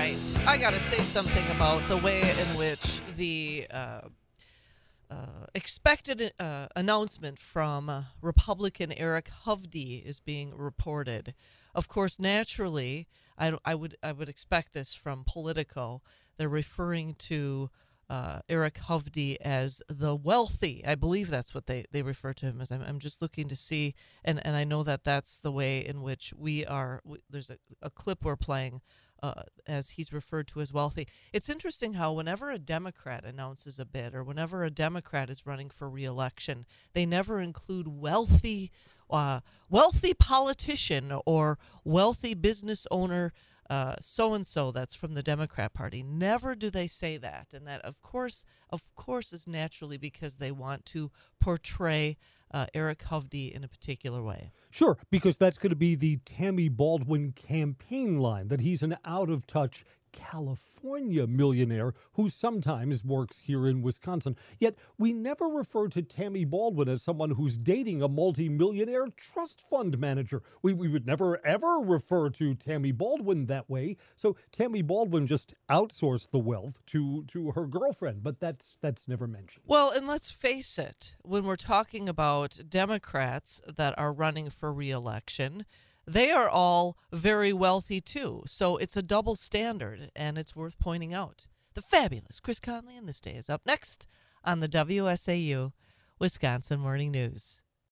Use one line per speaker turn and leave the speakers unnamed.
I got to say something about the way in which the uh, uh, expected uh, announcement from uh, Republican Eric Hovde is being reported. Of course, naturally, I, I would I would expect this from Politico. They're referring to uh, Eric Hovde as the wealthy. I believe that's what they, they refer to him as. I'm, I'm just looking to see, and, and I know that that's the way in which we are. There's a, a clip we're playing uh, as he's referred to as wealthy. It's interesting how whenever a Democrat announces a bid or whenever a Democrat is running for reelection, they never include wealthy, uh, wealthy politician or wealthy business owner so and so that's from the Democrat Party. Never do they say that, and that of course, of course, is naturally because they want to portray uh, Eric Hovde in a particular way.
Sure, because that's going to be the Tammy Baldwin campaign line that he's an out of touch California millionaire who sometimes works here in Wisconsin. Yet we never refer to Tammy Baldwin as someone who's dating a multimillionaire trust fund manager. We, we would never ever refer to Tammy Baldwin that way. So Tammy Baldwin just outsourced the wealth to to her girlfriend, but that's that's never mentioned.
Well, and let's face it, when we're talking about Democrats that are running for reelection, they are all very wealthy too. So it's a double standard, and it's worth pointing out. The fabulous Chris Conley in this day is up next on the WSAU Wisconsin Morning News.